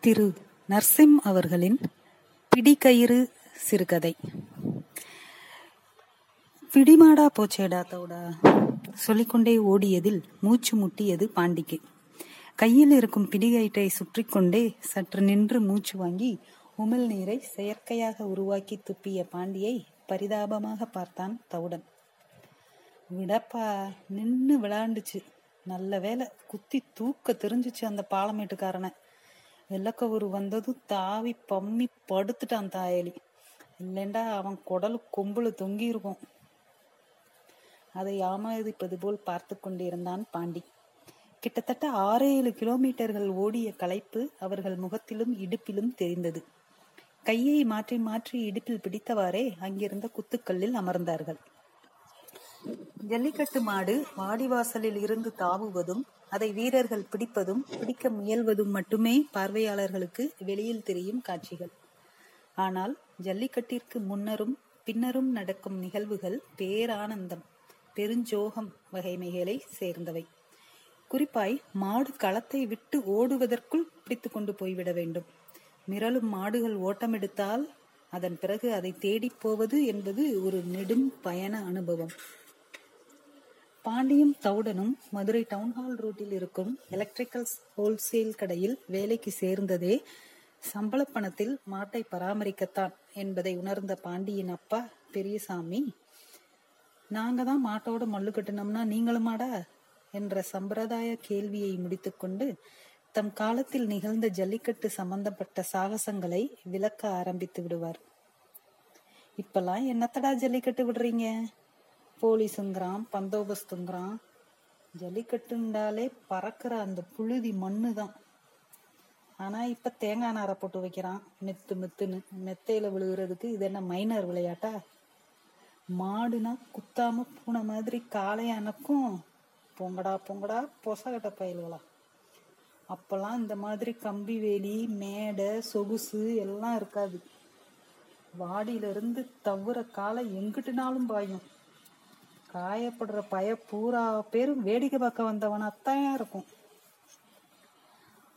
திரு நர்சிம் அவர்களின் பிடிக்கயிறு சிறுகதை. பிடிமாடா போச்சேடா தோடா. சொல்லிக்கொண்டே ஓடியதில் மூச்சு முட்டியது பாண்டிக்கு. கையில் இருக்கும் பிடிகயிற்றை சுற்றி கொண்டே சற்று நின்று மூச்சு வாங்கி உமிழ் நீரை செயற்கையாக உருவாக்கி துப்பிய பாண்டியை பரிதாபமாக பார்த்தான் தவுடன். விடப்பா நின்னு விளாண்டுச்சு. நல்ல வேலை. குத்தி தூக்க தெரிஞ்சுச்சு அந்த பாலமேட்டுக்காரனை. வெள்ளக்கவுரு வந்ததும் தாவி பம்மி படுத்துட்டான் தாயலி. இல்லைண்டா அவன் குடலு கொம்புல தொங்கி இருக்கும். அதை ஆமாதிப்பது போல் பார்த்து கொண்டிருந்தான் பாண்டி. கிட்டத்தட்ட ஆறு ஏழு கிலோமீட்டர்கள் ஓடிய களைப்பு அவர்கள் முகத்திலும் இடுப்பிலும் தெரிந்தது. கையை மாற்றி மாற்றி இடுப்பில் பிடித்தவாறே அங்கிருந்த குத்துக்கல்லில் அமர்ந்தார்கள். ஜல்லிக்கட்டு மாடு வாடிவாசலில் இருந்து தாவுவதும் அதை வீரர்கள் பிடிப்பதும் பிடிக்க முயல்வதும் மட்டுமே பார்வையாளர்களுக்கு வெளியில் தெரியும் காட்சிகள். ஆனால் ஜல்லிக்கட்டிற்கு முன்னரும் பின்னரும் நடக்கும் நிகழ்வுகள் பேரானந்தம் பெருஞ்சோகம் வகைமைகளை சேர்ந்தவை. குறிப்பாய் மாடு களத்தை விட்டு ஓடுவதற்குள் பிடித்து கொண்டு போய்விட வேண்டும். மிரளும் மாடுகள் ஓட்டமெடுத்தால் அதன் பிறகு அதை தேடி போவது என்பது ஒரு நெடும் பயண அனுபவம். பாண்டியும் தவுடனும் மதுரை டவுன்ஹால் ரோட்டில் இருக்கும் எலக்ட்ரிக்கல் ஹோல்சேல் கடையில் வேலைக்கு சேர்ந்ததே சம்பள பணத்தில் மாட்டை பராமரிக்கத்தான் என்பதை உணர்ந்த பாண்டியின் அப்பா பெரியசாமி நாங்க தான் மாட்டோட மல்லு கட்டினோம்னா நீங்களுமாடா? என்ற சம்பிரதாய கேள்வியை முடித்துக்கொண்டு தம் காலத்தில் நிகழ்ந்த ஜல்லிக்கட்டு சம்பந்தப்பட்ட சாகசங்களை விளக்க ஆரம்பித்து விடுவார். இப்பெல்லாம் என்னத்தடா ஜல்லிக்கட்டு விடுறீங்க? போலீஸுங்கிறான் பந்தோபஸ்துங்கிறான். ஜல்லிக்கட்டுண்டாலே பறக்கிற அந்த புழுதி மண்ணு தான் ஆனால் இப்போ தேங்காய் நாரை போட்டு வைக்கிறான். மெத்து மெத்துன்னு. மெத்தையில் விழுகிறதுக்கு இது என்ன மைனர் விளையாட்டா? மாடுனா குத்தாம பூனை மாதிரி காலை பொங்கடா பொங்கடா பொசகட்ட பயல்களா அப்பெல்லாம் இந்த மாதிரி கம்பி வேலி மேடை சொகுசு எல்லாம் இருக்காது. வாடியிலிருந்து தவிர தவுற காலை எங்கிட்டுனாலும் பாயும். காயப்படுற பய பூரா பேரும் வேடிக்கை பார்க்க வந்தவனாத்தான் இருக்கும்.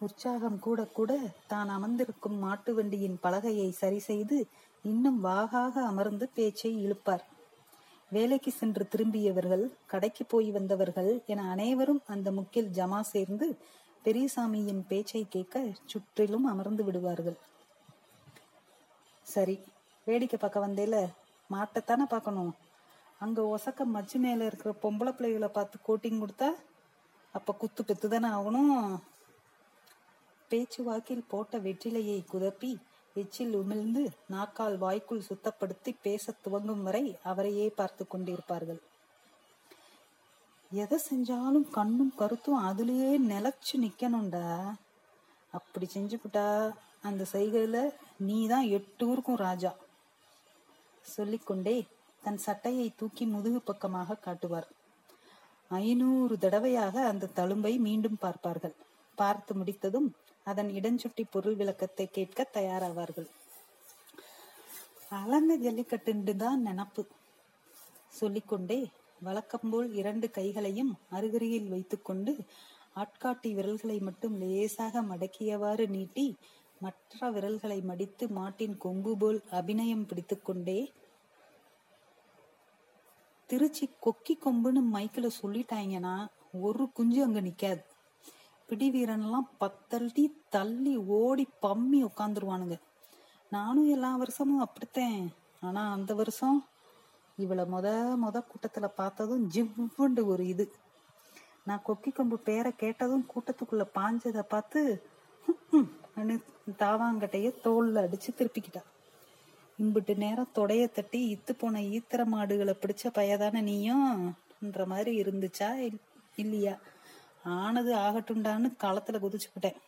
உற்சாகம் கூட கூட தான் அமர்ந்திருக்கும் மாட்டு வண்டியின் பலகையை சரி செய்து இன்னும் வாகாக அமர்ந்து பேச்சை இழுப்பார். வேலைக்கு சென்று திரும்பியவர்கள் கடைக்கு போய் வந்தவர்கள் என அனைவரும் அந்த முக்கில் ஜமா சேர்ந்து பெரியசாமியின் பேச்சை கேட்க சுற்றிலும் அமர்ந்து விடுவார்கள். சரி வேடிக்கை பார்க்க வந்தேல மாட்டைத்தானே பார்க்கணும்? அங்க ஒசக்க மச்சு மேல இருக்கிற பொம்பளை பிள்ளைகளை பார்த்து கோட்டிங் கொடுத்தா அப்ப குத்து பெத்து தானே ஆகணும். பேச்சு வாக்கில் போட்ட வெற்றிலையை குதப்பி எச்சில் உமிழ்ந்து நாக்கால் வாய்க்குள் சுத்தப்படுத்தி பேச துவங்கும் வரை அவரையே பார்த்து கொண்டிருப்பார்கள். எதை செஞ்சாலும் கண்ணும் கருத்தும் அதுலயே நிலச்சு நிக்கணும்டா. அப்படி செஞ்சுக்கிட்டா அந்த செய்கையில நீ தான் எட்டு ஊருக்கும் ராஜா. சொல்லிக்கொண்டே தன் சட்டையை தூக்கி முதுகு பக்கமாக காட்டுவார். ஐநூறு தடவையாக அந்த தழும்பை மீண்டும் பார்ப்பார்கள். பார்த்து முடித்ததும் அதன் இடஞ்சுட்டி பொருள் விளக்கத்தை கேட்க தயாராவார்கள். அலங்க ஜல்லிக்கட்டுண்டு தான் நினப்பு. சொல்லிக்கொண்டே வழக்கம்போல் இரண்டு கைகளையும் அருகருகில் வைத்துக்கொண்டு ஆட்காட்டி விரல்களை மட்டும் லேசாக மடக்கியவாறு நீட்டி மற்ற விரல்களை மடித்து மாட்டின் கொம்பு போல் அபிநயம் பிடித்துக்கொண்டே திருச்சி கொக்கி கொம்புன்னு மைக்கில் சொல்லிட்டாங்கன்னா ஒரு குஞ்சு அங்கே நிற்காது பிடி வீரன்லாம் பத்தள்ளி தள்ளி ஓடி பம்மி உட்காந்துருவானுங்க நானும் எல்லா வருஷமும் அப்படித்தேன். ஆனால் அந்த வருஷம் இவளை மொத மொத கூட்டத்தில் பார்த்ததும் ஜிவ்வுண்டு ஒரு இது. நான் கொக்கி கொம்பு பேரை கேட்டதும் கூட்டத்துக்குள்ள பாஞ்சதை பார்த்து தாவாங்கட்டைய தோல்ல அடிச்சு திருப்பிக்கிட்டா. இம்பிட்டு நேரம் தொடைய தட்டி இத்து போன ஈத்திர மாடுகளை பிடிச்ச பயதான நீயும்ன்ற மாதிரி இருந்துச்சா இல்லையா? ஆனது ஆகட்டும்டான்னு களத்துல குதிச்சுக்கிட்டேன்.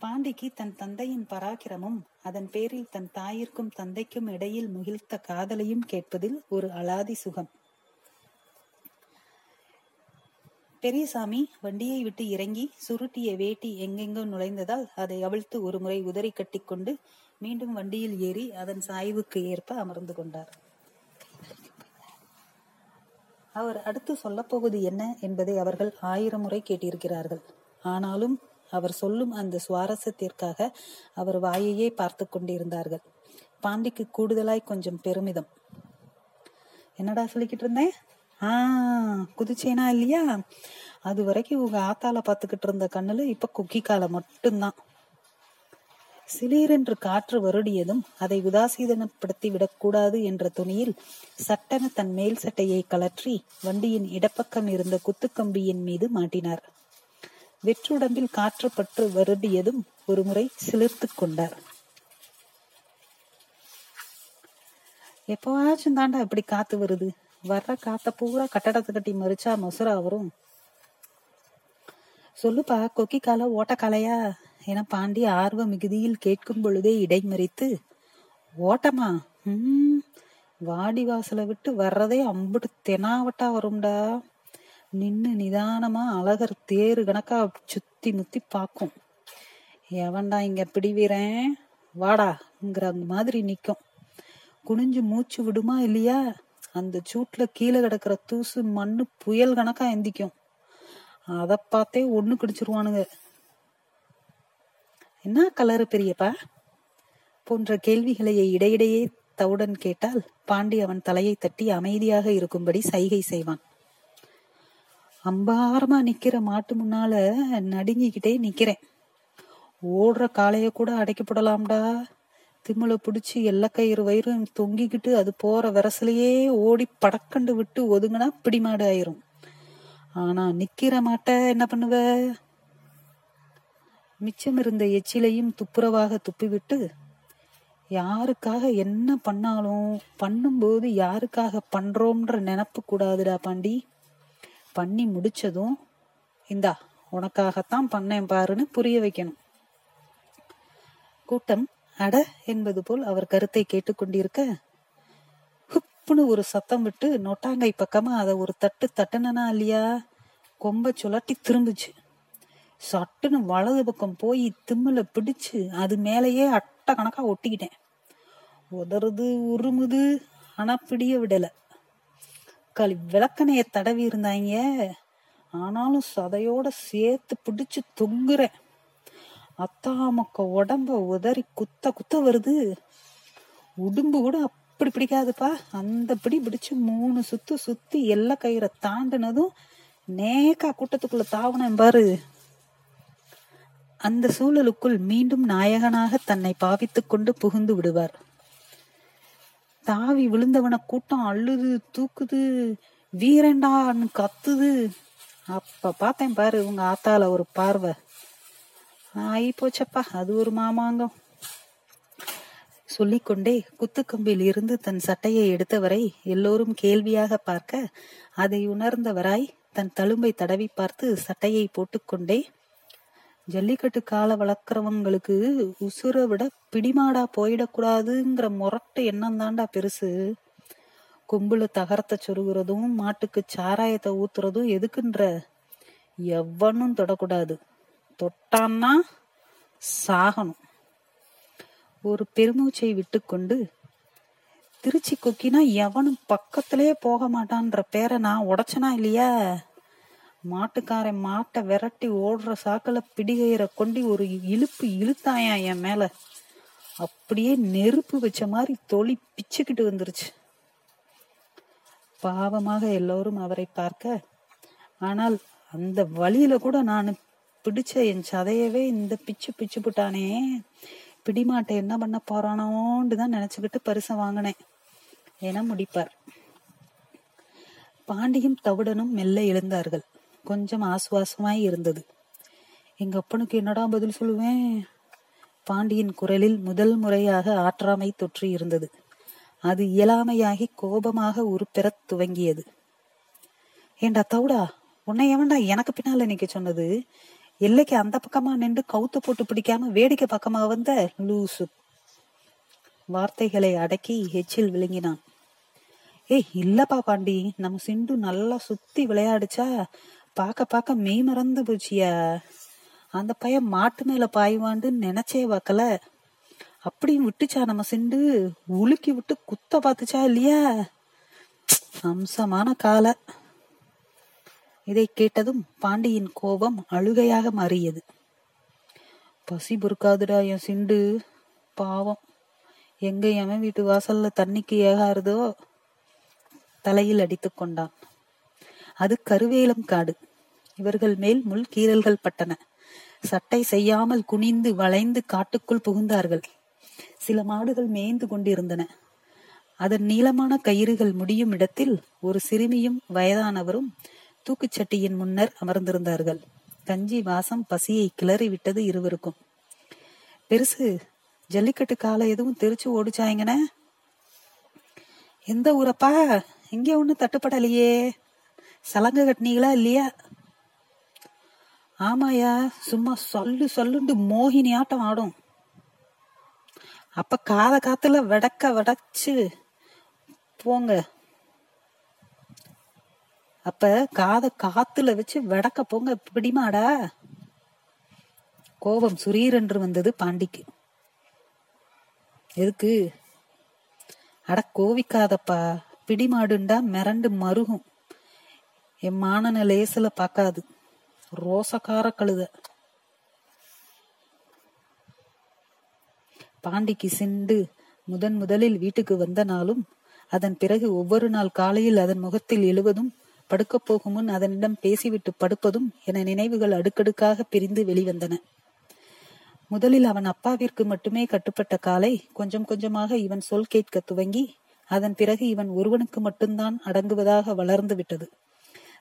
பாண்டிக்கு தன் தந்தையின் பராக்கிரமும் அதன் பேரில் தன் தாயிற்கும் தந்தைக்கும் இடையில் முகிழ்த்த காதலையும் கேட்பதில் ஒரு அலாதி சுகம். பெரியசாமி வண்டியை விட்டு இறங்கி சுருட்டிய வேட்டி எங்கெங்கோ நுழைந்ததால் அதை அவிழ்த்து ஒரு முறை உதறி கட்டிக்கொண்டு மீண்டும் வண்டியில் ஏறி அதன் சாய்வுக்கு ஏற்ப அமர்ந்து கொண்டார். அவர் அடுத்து சொல்லப்போவது என்ன என்பதை அவர்கள் ஆயிரம் முறை கேட்டிருக்கிறார்கள். ஆனாலும் அவர் சொல்லும் அந்த சுவாரஸ்யத்திற்காக அவர் வாயையே பார்த்து கொண்டிருந்தார்கள். பாண்டிக்கு கூடுதலாய் கொஞ்சம் பெருமிதம். என்னடா சொல்லிக்கிட்டு இருந்தேன்? ஆ குதிச்சேனா இல்லையா? அது வரைக்கும் உங்க ஆத்தால பாத்துக்கிட்டு இருந்த கண்ணுல இப்ப குக்கி காலை மட்டும்தான். சிலீரென்று காற்று வருடியதும் அதை உதாசீதனப்படுத்தி விடக்கூடாது என்ற துணியில் சட்டென தன் மேல் சட்டையை கலற்றி வண்டியின் இடப்பக்கம் இருந்த குத்துக்கம்பியின் மீது மாட்டினார். வெற்றுடம்பில் காற்று பற்று வருடியதும் ஒருமுறை சிலிர்த்து கொண்டார். எப்பவாச்சும் தாண்டா இப்படி காத்து வருது. வர்ற காத்த பூரா கட்டடத்தை கட்டி மறிச்சா மொசுரா வரும் சொல்லுப்பா கொக்கி கால ஓட்டக்காலையா? என பாண்டி ஆர்வ மிகுதியில் கேட்கும் பொழுதே இடைமறித்து ஓட்டமா? உம் வாடி வாசலை விட்டு வர்றதே அம்புட்டு தெனாவட்டா வரும்டா. நின்னு நிதானமா அழகர் தேரு கணக்கா சுத்தி முத்தி பாக்கும். எவன்டா இங்க பிடிவீரன்? வாடாங்கிற மாதிரி நிக்கும். குனிஞ்சு மூச்சு விடுமா இல்லையா? அந்த சூட்ல கீழே கிடக்குற தூசு மண்ணு புயல் கணக்கா எந்திக்கும். அத பார்த்தே ஒண்ணு கிடிச்சிருவானுங்க. என்ன கலரு பெரியப்பா? போன்ற கேள்விகளையே இடையிடையே தவுடன் கேட்டால் பாண்டி அவன் தலையை தட்டி அமைதியாக இருக்கும்படி சைகை செய்வான். அம்பாரமா நிக்கிற மாட்டு முன்னால நடுங்கிக்கிட்டே நிக்கிறேன். ஓடுற காளைய கூட அடைக்கப்படலாம்டா. திம்மலை பிடிச்சி எல்லக்கயிறு வயிறும் தொங்கிக்கிட்டு அது போற விரசலையே ஓடி படக்கண்டு விட்டு ஒதுங்கினா பிடிமாடு ஆயிரும். ஆனா நிக்கிற மாட்ட என்ன பண்ணுவ? மிச்சம் இருந்த எச்சிலையும் துப்புரவாக துப்பிவிட்டு யாருக்காக என்ன பண்ணாலும் பண்ணும்போது யாருக்காக பண்றோம்ன்ற நினப்பு கூடாதுடா பாண்டி. பண்ணி முடிச்சதும் இந்தா உனக்காகத்தான் பண்ணேன் பாருன்னு புரிய வைக்கணும். கூட்டம் அட என்பது போல் அவர் கருத்தை கேட்டுக்கொண்டிருக்க ஹுப்புன்னு ஒரு சத்தம் விட்டு நொட்டாங்கை பக்கமா அதை ஒரு தட்டு தட்டுனா இல்லையா? கொம்ப சுழட்டி திரும்புச்சு. சட்டுன்னு வலது பக்கம் போய் திம்மல பிடிச்சு அது மேலேயே அட்டை கணக்கா ஒட்டிக்கிட்டேன். உதறுது உருமுது ஆனா பிடிய விடல. களி விளக்கணைய தடவி இருந்தாங்க. ஆனாலும் சதையோட சேர்த்து பிடிச்சு தொங்குறேன். அத்தாமக்க உடம்ப உதறி குத்த குத்த வருது. உடும்பு கூட அப்படி பிடிக்காதுப்பா. அந்த பிடி பிடிச்சு மூணு சுத்து சுத்தி எல்லா கயிறை தாண்டினதும் நேக்கா கூட்டத்துக்குள்ள தாவனம் பாரு. அந்த சூழலுக்குள் மீண்டும் நாயகனாக தன்னை பாவித்துக் கொண்டு புகுந்து விடுவார். தாவி விழுந்தவன கூட்டம் அள்ளுது தூக்குது வீரண்டான்னு கத்துது. அப்ப பார்த்தேன் பாரு உங்க ஆத்தால ஒரு பார்வை. ஆயி போச்சப்பா அது ஒரு மாமாங்கம். சொல்லிக்கொண்டே குத்துக்கம்பில் இருந்து தன் சட்டையை எடுத்தவரை எல்லோரும் கேள்வியாக பார்க்க அதை உணர்ந்தவராய் தன் தழும்பை தடவி பார்த்து சட்டையை போட்டுக்கொண்டே ஜல்லிக்கட்டு காலை வளர்க்குறவங்களுக்கு உசுரை விட பிடிமாடா போயிடக்கூடாதுங்கிற முரட்டு எண்ணம் தாண்டா பெருசு. கொம்புல தகரத்தை சொருகிறதும் மாட்டுக்கு சாராயத்தை ஊத்துறதும் எதுக்குன்ற எவனும் தொடக்கூடாது. தொட்டான்னா சாகணும். ஒரு பெருமூச்சை விட்டுக்கொண்டு திருச்சி கொக்கினா எவனும் பக்கத்திலே போக மாட்டான்ற பேரை நான் உடச்சனா இல்லையா? மாட்டுக்காரன் மாட்டை விரட்டி ஓடுற சாக்கல பிடிகையிற கொண்டு ஒரு இழுப்பு இழுத்தாயா என் மேல. அப்படியே நெருப்பு வச்ச மாதிரி தொளி பிச்சுக்கிட்டு வந்துருச்சு. பாவமாக எல்லோரும் அவரை பார்க்க. ஆனால் அந்த வழியில கூட நான் பிடிச்ச என் சதையவே இந்த பிச்சு பிச்சு புட்டானே. பிடிமாட்டை என்ன பண்ண போறானோன்னு தான் நினைச்சுக்கிட்டு பரிசை வாங்கினேன் என முடிப்பார். பாண்டியும் தவிடனும் மெல்ல எழுந்தார்கள். கொஞ்சம் ஆசுவாசமாய் இருந்தது. எங்க அப்பனுக்கு என்னடா பதில் சொல்லுவேன்? பாண்டியின் குரலில் முதல் முறையாக ஆற்றாமை தொற்றி இருந்தது. அது இயலாமையாகி கோபமாக உருப்பெறத் துவங்கியது. ஏண்டா தவுடா உன்னை எவன்டா எனக்கு பின்னால நிக்க சொன்னது? எல்லைக்கு அந்த பக்கமா நின்று கவுத்து போட்டு பிடிக்காம வேடிக்கை பக்கமா வந்த லூசு. வார்த்தைகளை அடக்கி எச்சில் விழுங்கினான். ஏய் இல்லப்பா பாண்டி நம்ம சிண்டு நல்லா சுத்தி விளையாடிச்சா? பார்க்க பார்க்க மெய் மறந்து போச்சியா. அந்த பையன் மாட்டு மேல பாய்வான்னு நினைச்சே பார்க்கல. அப்படியும் விட்டுச்சா நம்ம சிண்டு? உலுக்கி விட்டு குத்த பார்த்துச்சா இல்லையா? அம்சமான காலை. இதை கேட்டதும் பாண்டியின் கோபம் அழுகையாக மாறியது. பசி பொறுக்காதுடா என் சிண்டு. பாவம். எங்க எவன் வீட்டு வாசல்ல தண்ணிக்கு ஏகாருதோ தலையில் அடித்து கொண்டான். அது கருவேலம் காடு. இவர்கள் மேல் முள் கீறல்கள் பட்டன. சட்டை செய்யாமல் குனிந்து வளைந்து காட்டுக்குள் புகுந்தார்கள். சில மாடுகள் மேய்ந்து கொண்டிருந்தன. அதன் நீளமான கயிறுகள் முடியும் இடத்தில் ஒரு சிறுமியும் வயதானவரும் தூக்குச்சட்டியின் முன்னர் அமர்ந்திருந்தார்கள். கஞ்சி வாசம் பசியை கிளறி விட்டது இருவருக்கும். பெருசு ஜல்லிக்கட்டு காலை எதுவும் தெரிச்சு ஓடிச்சாயங்கன? எந்த ஊரப்பா? இங்க ஒண்ணு தட்டுப்படலையே. சலங்க கட்டினீங்களா இல்லையா? ஆமாயா சும்மா சொல்லு சொல்லுண்டு மோகினி ஆட்டம் ஆடும். அப்ப காத காத்துல விடக்க விடச்சு போங்க. அப்ப காத காத்துல வச்சு விடக்க போங்க பிடிமாடா. கோபம் சுரீரென்று வந்தது பாண்டிக்கு. எதுக்கு? அட கோவிக்காதப்பா பிடிமாடுண்டா மிரண்டு மருகும். என் மானன லேசில் பாக்காது ரோசக்கார கழுத. பாண்டிக்கு சிண்டு முதன் முதலில் வீட்டுக்கு வந்த நாளும் அதன் பிறகு ஒவ்வொரு நாள் காலையில் அதன் முகத்தில் எழுவதும் படுக்கப் போகும் முன் அதனிடம் பேசிவிட்டு படுப்பதும் என நினைவுகள் அடுக்கடுக்காக பிரிந்து வெளிவந்தன. முதலில் அவன் அப்பாவிற்கு மட்டுமே கட்டுப்பட்ட காலை கொஞ்சம் கொஞ்சமாக இவன் சொல் கேட்க துவங்கி அதன் பிறகு இவன் ஒருவனுக்கு மட்டும்தான் அடங்குவதாக வளர்ந்து விட்டது.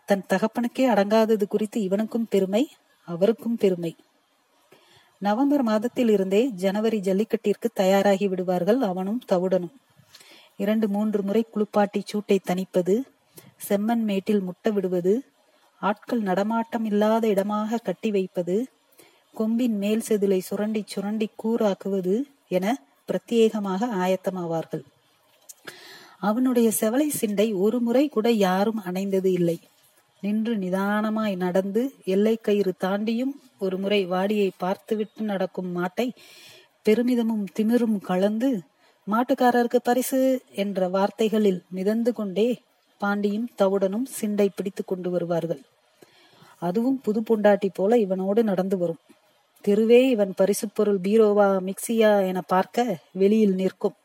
தன் தகப்பனுக்கே அடங்காதது குறித்து இவனுக்கும் பெருமை அவருக்கும் பெருமை. நவம்பர் மாதத்தில் இருந்தே ஜனவரி ஜல்லிக்கட்டிற்கு தயாராகி விடுவார்கள் அவனும் தவுடனும். இரண்டு மூன்று முறை குளிப்பாட்டி சூட்டை தணிப்பது செம்மன் மேட்டில் முட்ட விடுவது ஆட்கள் நடமாட்டம் இல்லாத இடமாக கட்டி வைப்பது கொம்பின் மேல் செதிலை சுரண்டி சுரண்டி கூறாக்குவது என பிரத்யேகமாக ஆயத்தமாவார்கள். அவனுடைய செவலை சிண்டை ஒரு முறை கூட யாரும் அணைந்தது இல்லை. நின்று நிதானமாய் நடந்து எல்லை கயிறு தாண்டியும் ஒரு முறை வாடியை பார்த்துவிட்டு நடக்கும் மாட்டை பெருமிதமும் திமிரும் கலந்து மாட்டுக்காரருக்கு பரிசு என்ற வார்த்தைகளில் மிதந்து கொண்டே பாண்டியும் தவுடனும் சிண்டை பிடித்து கொண்டு வருவார்கள். அதுவும் புது பொண்டாட்டி போல இவனோடு நடந்து வரும். தெருவே இவன் பரிசு பொருள் பீரோவா மிக்சியா என பார்க்க வெளியில் நிற்கும்.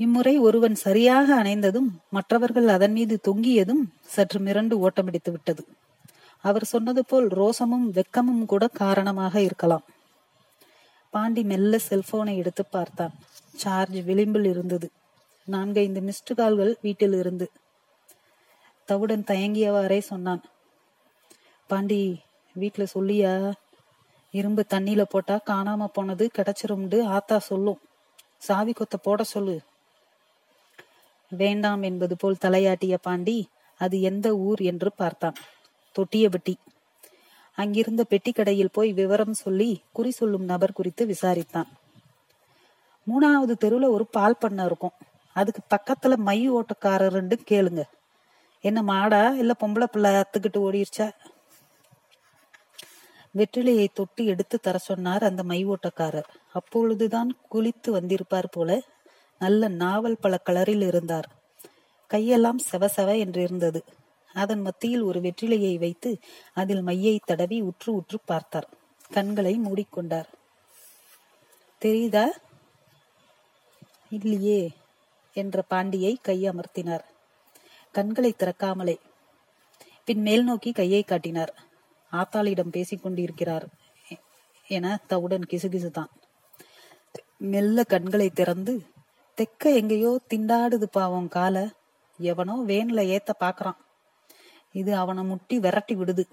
இம்முறை ஒருவன் சரியாக அணைந்ததும் மற்றவர்கள் அதன் மீது தொங்கியதும் சற்று மிரண்டு ஓட்டமிடித்து விட்டது. அவர் சொன்னது போல் ரோசமும் வெக்கமும் கூட காரணமாக இருக்கலாம். பாண்டி மெல்ல செல்போனை எடுத்து பார்த்தான். சார்ஜ் விளிம்பில் இருந்தது. நான்கைந்து மிஸ்டு கால்கள் வீட்டில் இருந்து. தவுடன் தயங்கியவாறே சொன்னான். பாண்டி வீட்டுல சொல்லியா? இரும்பு தண்ணியில போட்டா காணாம போனது கிடைச்சிரும்னு ஆத்தா சொல்லும். சாவி கொத்த போட சொல்லு. வேண்டாம் என்பது போல் தலையாட்டிய பாண்டி அது எந்த ஊர் என்று பார்த்தான். தொட்டியபட்டி அங்கிருந்த பெட்டி கடையில் போய் விவரம் சொல்லி குறி சொல்லும் நபர் குறித்து விசாரித்தான். மூணாவது தெருவுல ஒரு பால் பண்ண இருக்கும். அதுக்கு பக்கத்துல மை ஓட்டக்காரருண்டு கேளுங்க. என்ன மாடா இல்ல பொம்பளை பிள்ளை அத்துக்கிட்டு ஓடிருச்சா? வெற்றிலையை தொட்டு எடுத்து தர சொன்னார் அந்த மை ஓட்டக்காரர். அப்பொழுதுதான் குளித்து வந்திருப்பார் போல நல்ல நாவல் பல கலரில் இருந்தார். கையெல்லாம் செவசெவ என்று இருந்தது. அதன் மத்தியில் ஒரு வெற்றிலையை வைத்து அதில் மையை தடவி உற்று உற்று பார்த்தார். கண்களை மூடிக்கொண்டார். தெரியுதா? இல்லையே என்ற பாண்டியை கையமர்த்தினார் கண்களை திறக்காமலே. பின் மேல் நோக்கி கையை காட்டினார். ஆத்தாளிடம் பேசிக் கொண்டிருக்கிறார் என தவுடன் கிசுகிசுதான் மெல்ல கண்களை திறந்து தெக்க எங்கேயோ திண்டாடுது பாவம் கால. எவனோ வேன்ல ஏத்த பாக்குறான். இது அவனை முட்டி விரட்டி விடுது.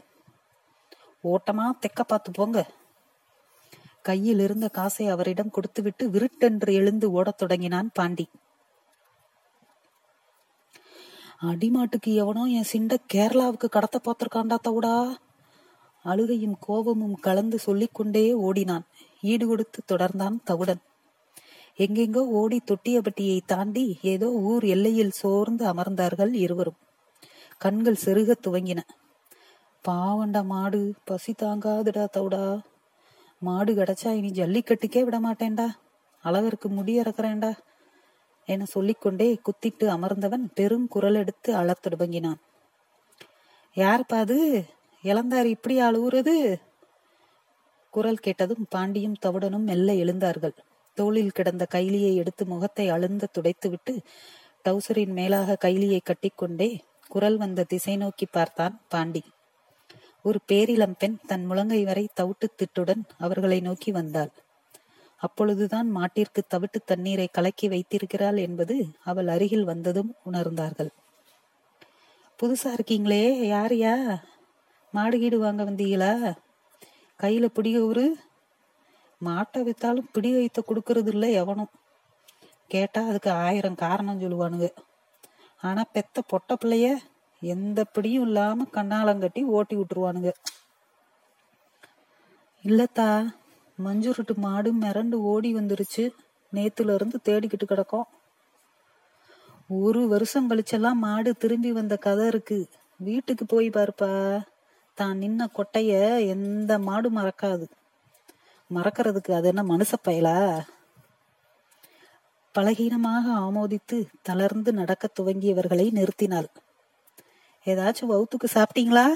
ஓட்டமா தெக்க பார்த்து போங்க. கையில் இருந்த காசை அவரிடம் கொடுத்துவிட்டு விருட்டென்று எழுந்து ஓடத் தொடங்கினான் பாண்டி. அடிமாட்டுக்கு எவனோ என் சிண்ட கேரளாவுக்கு கடத்த பார்த்திருக்காண்டா தவுடா. அழுகையும் கோபமும் கலந்து சொல்லிக்கொண்டே ஓடினான். ஈடு கொடுத்து தொடர்ந்தான் தவுடன். எங்கெங்கோ ஓடி தொட்டியபட்டியை தாண்டி ஏதோ ஊர் எல்லையில் சோர்ந்து அமர்ந்தார்கள் இருவரும். கண்கள் செருக துவங்கின. பாவண்டா மாடு பசி தாங்காதுடா தவுடா. மாடு கிடைச்சா இனி ஜல்லிக்கட்டுக்கே விட மாட்டேன்டா அழகருக்கு முடியறக்கிறேன்டா என சொல்லிக்கொண்டே குத்திட்டு அமர்ந்தவன் பெரும் குரல் எடுத்து அழத் தொடங்கினான். யாருப்பா அது? இளந்தார் இப்படி அழுவுறது குரல் கேட்டதும் பாண்டியும் தவுடனும் மெல்ல எழுந்தார்கள். தோளில் கிடந்த கைலியை எடுத்து முகத்தை அழுந்த துடைத்துவிட்டு டவுசரின் மேலாக கைலியை கட்டிக்கொண்டே குரல் வந்த திசை நோக்கி பார்த்தான் பாண்டி. ஒரு பேரிளம் பெண் தன் முழங்கை வரை தவிட்டு திட்டுடன் அவர்களை நோக்கி வந்தாள். அப்பொழுதுதான் மாட்டிற்கு தவிட்டு தண்ணீரை கலக்கி வைத்திருக்கிறாள் என்பது அவள் அருகில் வந்ததும் உணர்ந்தார்கள். புதுசா இருக்கீங்களே யாரையா மாடு கீடு வாங்க வந்தீங்களா? கையில பிடிக ஒரு மாட்டை வித்தாலும் பிடி வைத்த கொடுக்கறது இல்லை எவனும். கேட்டா அதுக்கு ஆயிரம் காரணம் சொல்லுவானுங்க. ஆனா பெத்த பொட்ட பிள்ளைய எந்த பிடியும் இல்லாம கண்ணாலங்கட்டி ஓட்டி விட்டுருவானுங்க. இல்லத்தா மஞ்சுருட்டு மாடு மிரண்டு ஓடி வந்துருச்சு. நேத்துல இருந்து தேடிக்கிட்டு கிடக்கும். ஒரு வருஷம் கழிச்செல்லாம் மாடு திரும்பி வந்த கதை இருக்கு. வீட்டுக்கு போய் பாருப்பா. தான் நின்ன கொட்டைய எந்த மாடு மறக்காது. மறக்கிறதுக்கு அது என்ன மனுஷ பயலா? பலகீனமாக ஆமோதித்து தளர்ந்து நடக்க துவங்கியவர்களை நிறுத்தினாள். ஏதாச்சும் வவுத்துக்கு சாப்பிட்டீங்களா?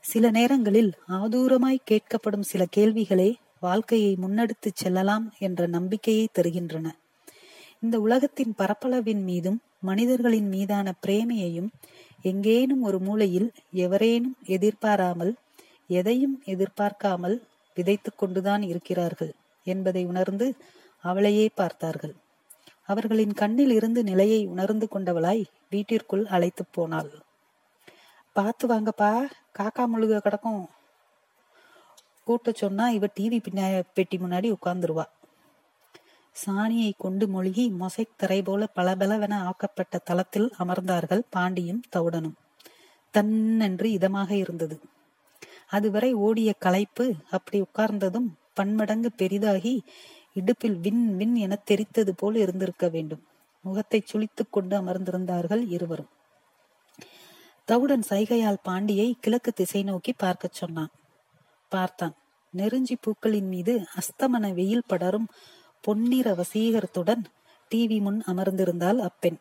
சில நேரங்களில் ஆதூரமாய் கேட்கப்படும் சில கேள்விகளே வாழ்க்கையை முன்னெடுத்து செல்லலாம் என்ற நம்பிக்கையை தருகின்றன. இந்த உலகத்தின் பரப்பளவின் மீதும் மனிதர்களின் மீதான பிரேமையையும் எங்கேனும் ஒரு மூலையில் எவரேனும் எதிர்பாராமல் எதையும் எதிர்பார்க்காமல் விதைத்து கொண்டுதான் இருக்கிறார்கள் என்பதை உணர்ந்து அவளையே பார்த்தார்கள். அவர்களின் கண்ணில் இருந்து நிலையை உணர்ந்து கொண்டவளாய் வீட்டிற்குள் அழைத்து போனாள். பார்த்து வாங்கப்பா காக்கா முழுக கிடக்கும். கூட்ட சொன்னா இவ டிவி பின்ன பெட்டி முன்னாடி உட்கார்ந்துருவா. சாணியை கொண்டு மொழிகி மொசைக் தரை போல பலபலவென ஆக்கப்பட்ட தளத்தில் அமர்ந்தார்கள் பாண்டியும் தவுடனும். தன்னென்று இதமாக இருந்தது. அதுவரை ஓடிய களைப்பு அப்படி உட்கார்ந்ததும் பன்மடங்கு பெரிதாகி இடுப்பில் வின் வின் என தெரித்தது போல் இருந்திருக்க வேண்டும். முகத்தை சுளித்துக் கொண்டு அமர்ந்திருந்தார்கள் இருவரும். தவுடன் சைகையால் பாண்டியை கிழக்கு திசை நோக்கி பார்க்கச் சொன்னான். பார்த்தான். நெருஞ்சி பூக்களின் மீது அஸ்தமன வெயில் படரும் பொன்னிற வசீகரத்துடன் டிவி முன் அமர்ந்திருந்தாள் அப்பெண்.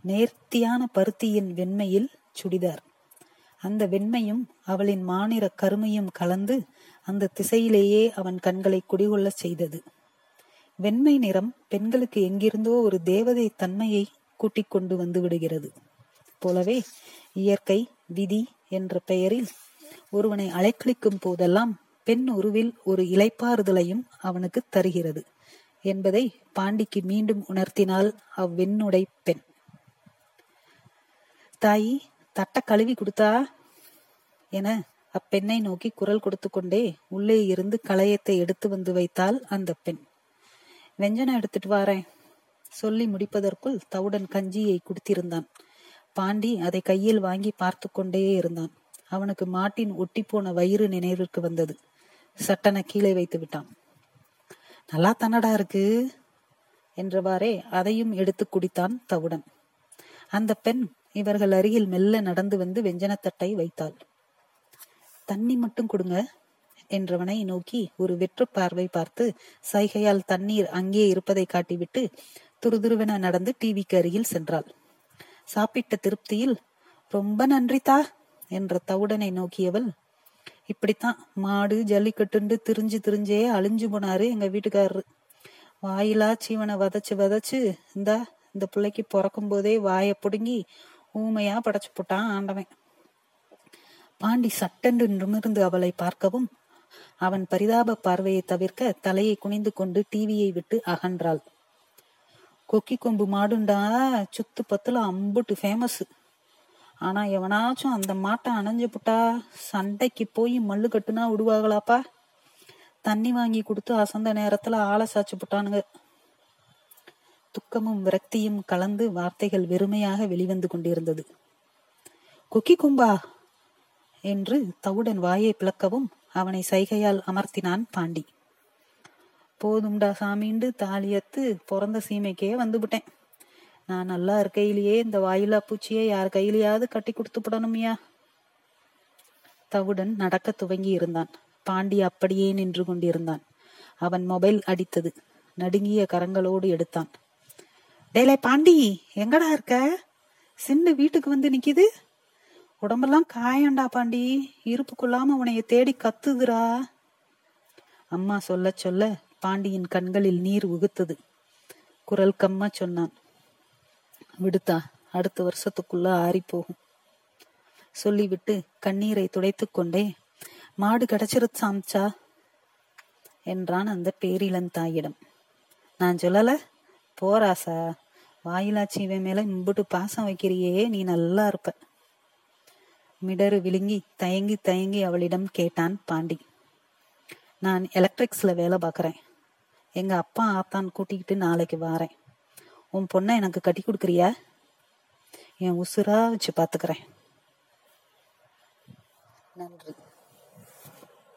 நேர்த்தியான பருத்தியின் வெண்மையில் சுடிதார். அந்த வெண்மையும் அவளின் மாநிற கருமையும் கலந்து அந்த திசையிலேயே அவன் கண்களை குடிகொள்ளச் செய்தது. வெண்மை நிறம் பெண்களுக்கு எங்கிருந்தோ ஒரு தேவதை தன்மையை கூட்டிக் கொண்டு வந்து விடுகிறது. போலவே இயற்கை விதி என்ற பெயரில் ஒருவனை அலைக்கழிக்கும் போதெல்லாம் பெண் உருவில் ஒரு இலைப்பாறுதலையும் அவனுக்கு தருகிறது என்பதை பாண்டிக்கு மீண்டும் உணர்த்தினாள் அவ்வெண்ணுடை பெண். தாயி தட்ட கழுவி கொடுத்தா? என அப்பெண்ணை நோக்கி குரல் கொடுத்து கொண்டே உள்ளே இருந்து களையத்தை எடுத்து வந்து வைத்தாள் அந்த பெண். வெஞ்சனம் எடுத்துட்டு வாரேன். சொல்லி முடிப்பதற்குள் தவுடன் கஞ்சியை குடித்திருந்தான். பாண்டி அதை கையில் வாங்கி பார்த்து கொண்டே இருந்தான். அவனுக்கு மாட்டின் ஒட்டிப்போன வயிறு நினைவிற்கு வந்தது. சட்டன கீழே வைத்து விட்டான். நல்லா தன்னடா இருக்கு. என்றவாறே அதையும் எடுத்து குடித்தான் தவுடன். அந்த பெண் இவர்கள் அருகில் மெல்ல நடந்து வந்து வெஞ்சனத்தட்டை வைத்தாள். தண்ணி மட்டும் கொடுங்க என்றவனை நோக்கி ஒரு வெற்று பார்வை பார்த்து சைகையால் தண்ணீர் அங்கே இருப்பதை காட்டிவிட்டு துருதுருவென நடந்து டிவிக்கு அருகில் சென்றாள். சாப்பிட்ட திருப்தியில் ரொம்ப நன்றிதா என்ற தவுடனை நோக்கியவள் இப்படித்தான் மாடு ஜல்லிக்கட்டுண்டு திரிஞ்சு திரிஞ்சே அழிஞ்சு போனாரு எங்க வீட்டுக்காரரு. வாயிலா சீவனை வதச்சு வதச்சு இந்தா இந்த பிள்ளைக்கு பிறக்கும் போதே வாயை பிடுங்கி ஊமையா படைச்சு போட்டான் ஆண்டவன். பாண்டி சட்டென்று நிமிர்ந்து அவளை பார்க்கவும் அவன் பரிதாப பார்வையை தவிர்க்க தலையை குனிந்து கொண்டு டிவியை விட்டு அகன்றாள். கொக்கி கொம்பு மாடுண்டா சுத்து பத்துல அம்புட்டு ஃபேமஸ் ஆனா எவனாச்சும் அந்த மாட்டை அணைஞ்சு புட்டா சண்டைக்கு போய் மல்லு கட்டுனா விடுவாங்களாப்பா தண்ணி வாங்கி கொடுத்து அசந்த நேரத்துல ஆளை சாச்சு புட்டானுங்க. துக்கமும் விரக்தியும் கலந்து வார்த்தைகள் வெறுமையாக வெளிவந்து கொண்டிருந்தது. கொக்கி கும்பா என்று தவுடன் வாயை பிளக்கவும் அவனை சைகையால் அமர்த்தினான் பாண்டி. போதும்டா சாமிண்டு தாலியத்து பிறந்த சீமைக்கே வந்துவிட்டேன் நான் நல்லா இருக்கையிலேயே இந்த வாயிலா பூச்சியை யார் கையிலேயாவது கட்டி கொடுத்துப்படணுமியா தவுடன் நடக்க துவங்கி இருந்தான் பாண்டி அப்படியே நின்று கொண்டிருந்தான். அவன் மொபைல் அடித்தது. நடுங்கிய கரங்களோடு எடுத்தான். டேலே பாண்டி எங்கடா இருக்க? சிண்டு வீட்டுக்கு வந்து நிக்குது. உடம்பெல்லாம் காயண்டா பாண்டி. இருப்பு உனைய தேடி கத்துதுடா அம்மா சொல்ல சொல்ல பாண்டியின் கண்களில் நீர் உகுத்தது. குரல் கம்மா சொன்னான். விடுத்தா அடுத்த வருஷத்துக்குள்ள ஆறி போகும் சொல்லிவிட்டு கண்ணீரை துடைத்து கொண்டே மாடு கிடைச்சிருச்சு சாமிச்சா? என்றான் அந்த பேரிளந்தாயிடம் நான் சொல்லல போராசா வாயிலாச்சி இவன் மேல இம்புட்டு பாசம் வைக்கிறியே நீ நல்லா இருப்ப. மிடரு விழுங்கி தயங்கி தயங்கி அவளிடம் கேட்டான் பாண்டி. நான் எலக்ட்ரிக்ஸ்ல வேலை பார்க்கறேன் எங்க அப்பா ஆத்தான் கூட்டிக்கிட்டு நாளைக்கு வாரேன். உன் பொண்ணை எனக்கு கட்டி கொடுக்குறியா? என் உசுரா வச்சு பாத்துக்கிறேன். நன்றி.